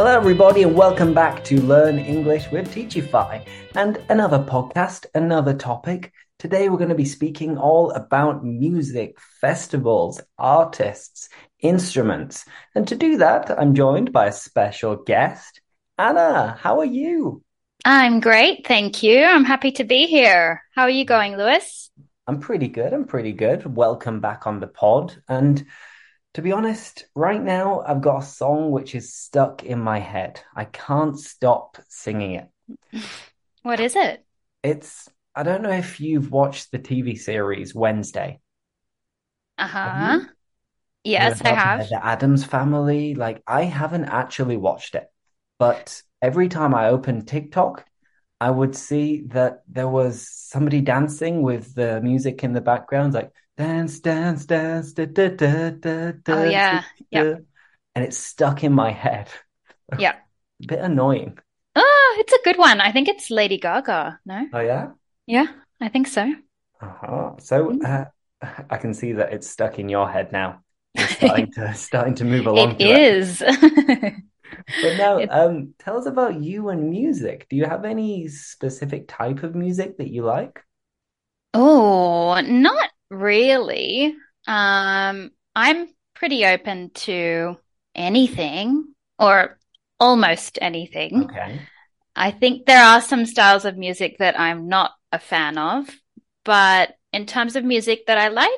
Hello, everybody, and welcome back to Learn English with Teachify and another podcast, another topic. Today, we're going to be speaking all about music, festivals, artists, instruments. And to do that, I'm joined by a special guest. Anna, how are you? I'm great, thank you. I'm happy to be here. How are you going, Lewis? I'm pretty good. I'm pretty good. Welcome back on the pod. And to be honest, right now I've got a song which is stuck in my head. I can't stop singing it. What is it? It's, I don't know if you've watched the TV series Wednesday. Uh-huh. Yes, I have. The Addams Family. Like, I haven't actually watched it, but every time I open TikTok, I would see that there was somebody dancing with the music in the background, like dance, dance, dance, da, da, da, da, Oh yeah. da, da. and it's stuck in my head. Yeah. A bit annoying. Oh, it's a good one. I think it's Lady Gaga. No? Oh yeah? Yeah, I think so. Uh-huh. So Mm. uh, I can see that it's stuck in your head now. You're starting to starting to move along It it. is. But now, um, tell us about you and music. Do you have any specific type of music that you like? Oh, not really. Um, I'm pretty open to anything or almost anything. Okay. I think there are some styles of music that I'm not a fan of, but in terms of music that I like,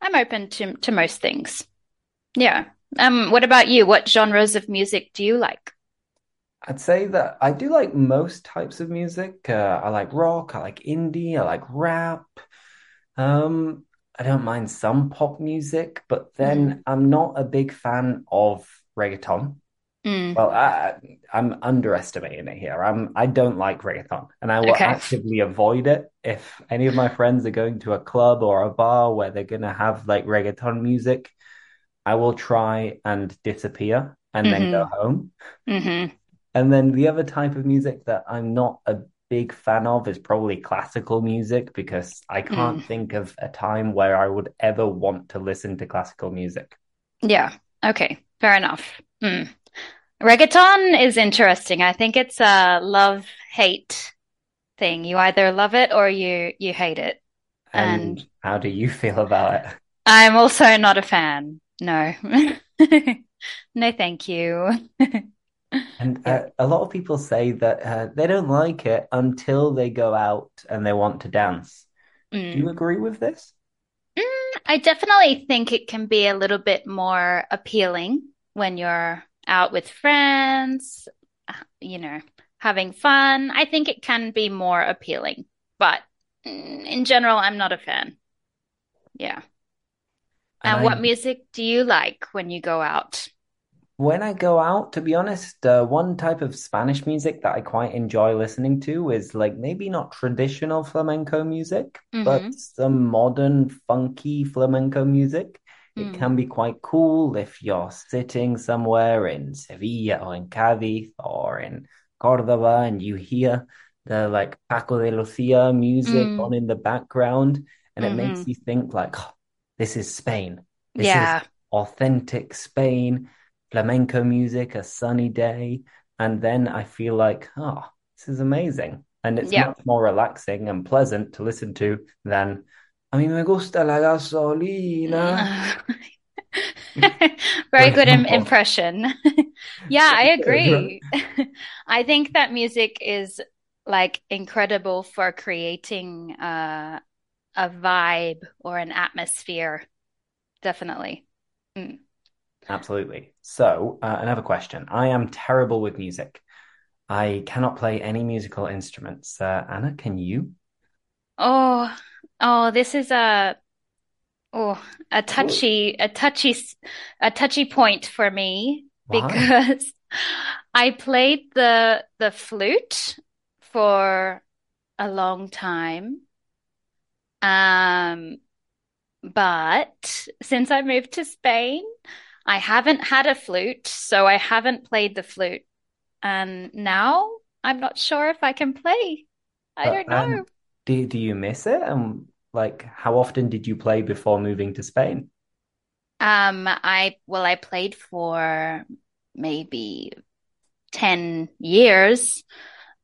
I'm open to to most things. Yeah. Um, what about you? What genres of music do you like? I'd say that I do like most types of music. Uh, I like rock, I like indie, I like rap. Um, I don't mind some pop music, but then I'm not a big fan of reggaeton. Mm, Well, I, I'm underestimating it here. I'm I don't like reggaeton, and I will okay. actively avoid it. If any of my friends are going to a club or a bar where they're gonna have like reggaeton music, I will try and disappear and then go hmm home. hmm And then the other type of music that I'm not a big fan of is probably classical music because I can't Mm, think of a time where I would ever want to listen to classical music. yeah. Okay. Fair enough. Mm. Reggaeton is interesting. I think it's a love-hate thing. You either love it or you you hate it. And And how do you feel about it? I'm also not a fan. No. No, thank you. And Yeah. uh, a lot of people say that uh, they don't like it until they go out and they want to dance. Do you Mm. agree with this? Mm, I definitely think it can be a little bit more appealing when you're out with friends, uh, you know, having fun. I think it can be more appealing, but mm, in general, I'm not a fan. Yeah. And And what music do you like when you go out? When I go out, to be honest, uh, one type of Spanish music that I quite enjoy listening to is like maybe not traditional flamenco music, but hmm some modern funky flamenco music. It Mm. can be quite cool if you're sitting somewhere in Sevilla or in Cádiz or in Córdoba and you hear the like Paco de Lucia music Mm. on in the background, and it makes hmm you think like, "Oh, this is Spain. This is authentic Spain, flamenco music, a sunny day. And then I feel like, oh, this is amazing. And it's Yeah. much more relaxing and pleasant to listen to than, a mí me gusta la gasolina, for Very good im impression. Yeah, I agree. I think that music is like incredible for creating uh, a vibe or an atmosphere. Definitely. Mm. Absolutely. So, uh, another question. I am terrible with music. I cannot play any musical instruments. Uh, Anna, can you? Oh, oh, this is a oh a touchy a touchy a touchy point for me why? because I played the the flute for a long time. Um, but since I moved to Spain, I haven't had a flute, so I haven't played the flute. And now I'm not sure if I can play. I But don't um, know. do do you miss it? And like, how often did you play before moving to Spain? Um, I well, I played for maybe 10 years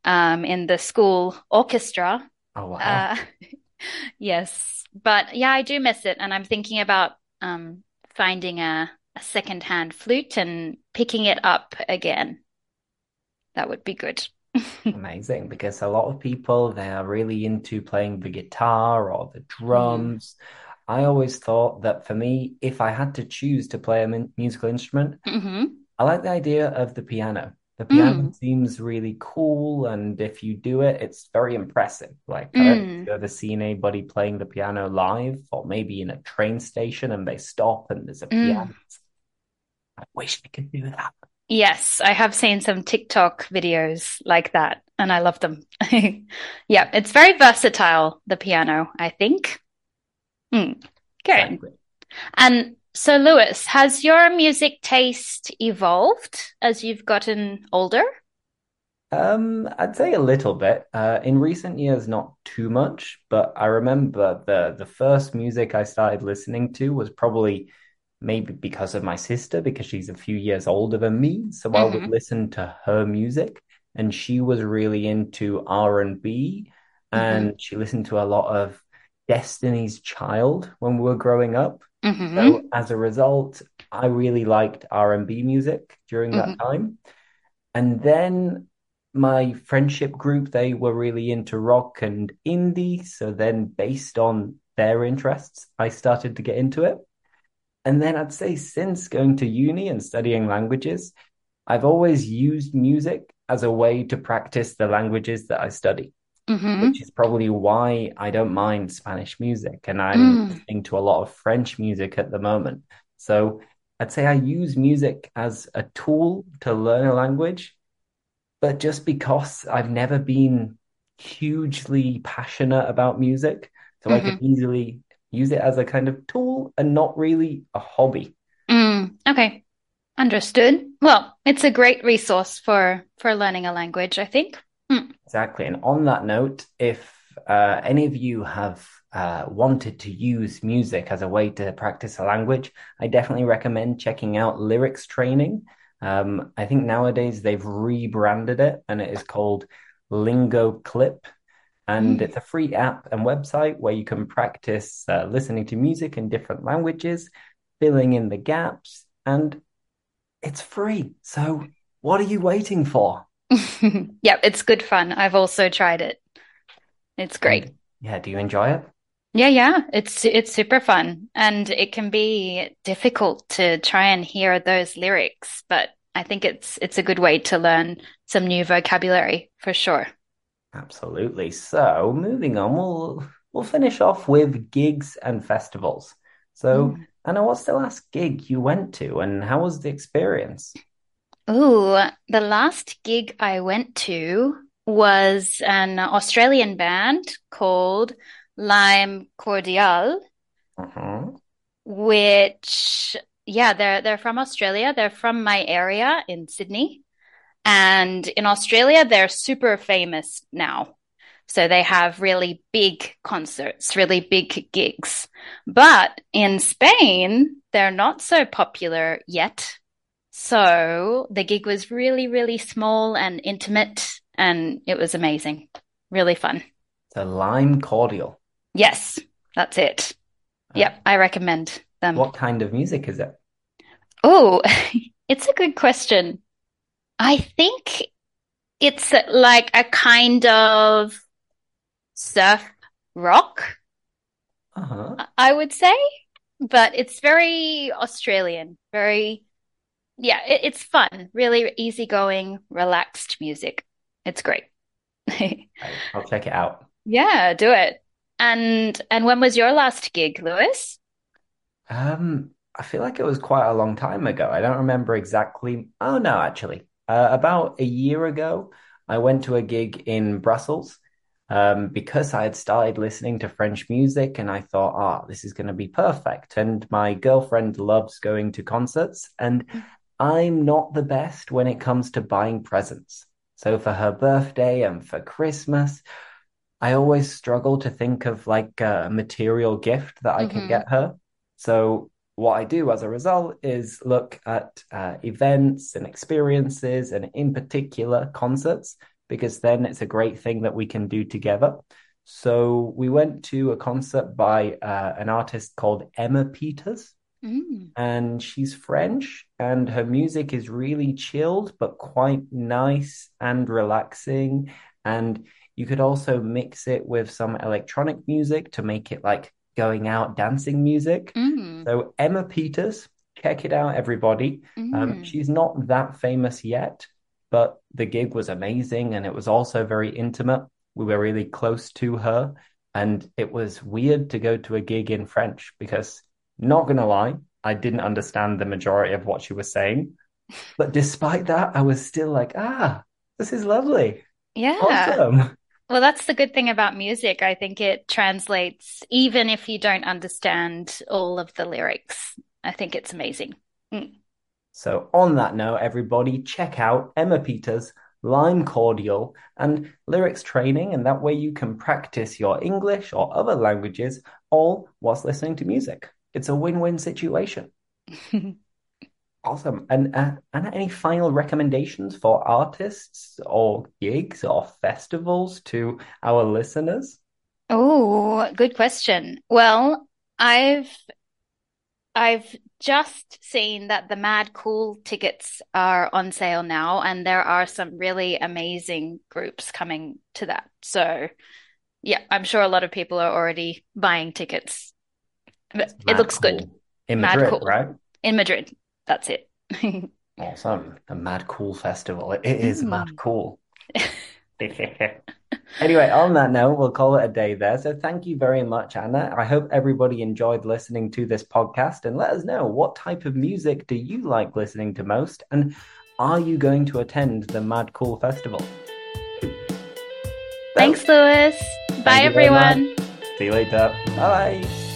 um, in the school orchestra. Oh, wow. Uh, yes, but yeah, I do miss it, and I'm thinking about um, finding a, a secondhand flute and picking it up again. That would be good. Amazing, because a lot of people they are really into playing the guitar or the Mm. drums. I always thought that for me, if I had to choose to play a min- musical instrument, hmm I like the idea of the piano. The piano Mm. seems really cool, and if you do it, it's very impressive. Like, I don't know if Mm. you've ever seen anybody playing the piano live, or maybe in a train station and they stop and there's a piano. Mm. I wish I could do that. Yes, I have seen some TikTok videos like that, and I love them. Yeah, it's very versatile, the piano, I think. Mm, good. Exactly. And so, Lewis, has your music taste evolved as you've gotten older? Um, I'd say a little bit. Uh, in recent years, not too much, but I remember the the first music I started listening to was probably maybe because of my sister, because she's a few years older than me. So I would hmm listen to her music, and she was really into R&B, hmm and she listened to a lot of Destiny's Child when we were growing up. So hmm as a result, I really liked R&B music during that hmm time. And then my friendship group, they were really into rock and indie. So then, based on their interests, I started to get into it. And then I'd say since going to uni and studying languages, I've always used music as a way to practice the languages that I study, hmm which is probably why I don't mind Spanish music. And I'm Mm. listening to a lot of French music at the moment. So I'd say I use music as a tool to learn a language but just because I've never been hugely passionate about music, so I can easily use it as a kind of tool and not really a hobby. Mm. Okay, understood. Well, it's a great resource for for learning a language, I think. Exactly. And on that note, if uh, any of you have uh, wanted to use music as a way to practice a language, I definitely recommend checking out Lyrics Training. Um, I think nowadays they've rebranded it and it is called Lingo Clip. And it's a free app and website where you can practice uh, listening to music in different languages, filling in the gaps, and it's free. So what are you waiting for? Yeah, it's good fun. I've also tried it. It's great. Yeah, do you enjoy it? Yeah, yeah, it's it's super fun and it can be difficult to try and hear those lyrics, but I think it's it's a good way to learn some new vocabulary for sure. Absolutely. So moving on, we'll we'll finish off with gigs and festivals. So Mm. Anna, what's the last gig you went to and how was the experience? Ooh, the last gig I went to was an Australian band called Lime Cordiale, Uh-huh. which yeah, they're they're from Australia. They're from my area in Sydney. And in Australia, they're super famous now. So they have really big concerts, really big gigs. But in Spain, they're not so popular yet. So the gig was really, really small and intimate, and it was amazing. Really fun. The Lime Cordiale. Yes, that's it. Uh, Yep, I recommend them. what kind of music is it? Oh, it's a good question. I think it's like a kind of surf rock, Uh-huh. I would say, but it's very Australian, very, yeah, it, it's fun, really easygoing, relaxed music. It's great. I'll check it out. Yeah, do it. And and when was your last gig, Lewis? Um, I feel like it was quite a long time ago. I don't remember exactly. Oh no, actually. Uh, about a year ago, I went to a gig in Brussels. Um, because I had started listening to French music and I thought, ah, this is going to be perfect. And my girlfriend loves going to concerts, and I'm not the best when it comes to buying presents. So for her birthday and for Christmas, I always struggle to think of like a material gift that I can hmm get her. So what I do as a result is look at uh, events and experiences, and in particular, concerts, because then it's a great thing that we can do together. So we went to a concert by uh, an artist called Emma Peters. Mm. And she's French, and her music is really chilled, but quite nice and relaxing. And you could also mix it with some electronic music to make it like going out dancing music. Mm. So Emma Peters, check it out, everybody. Um, Mm. she's not that famous yet, but the gig was amazing and it was also very intimate. We were really close to her, and it was weird to go to a gig in French because, not gonna lie, I didn't understand the majority of what she was saying. But despite that, I was still like, ah, this is lovely. Yeah. Awesome. Well, that's the good thing about music. I think it translates even if you don't understand all of the lyrics. I think it's amazing. Mm. So, on that note, everybody, check out Emma Peters' Lime Cordiale and lyrics training, and that way you can practice your English or other languages all whilst listening to music. It's a win-win situation. Awesome. And uh, and any final recommendations for artists or gigs or festivals to our listeners? Oh, good question. Well, I've I've just seen that the Mad Cool tickets are on sale now, and there are some really amazing groups coming to that. So, yeah, I'm sure a lot of people are already buying tickets. But it Mad looks good in Madrid, Cool. right? in Madrid. That's it. Awesome. The Mad Cool Festival. It is mad Mm. cool. Anyway, on that note, we'll call it a day there. So thank you very much, Anna. I hope everybody enjoyed listening to this podcast and let us know what type of music do you like listening to most and are you going to attend the Mad Cool Festival? Thanks, Lewis. Bye, Thank you very much. everyone. See you later. Bye.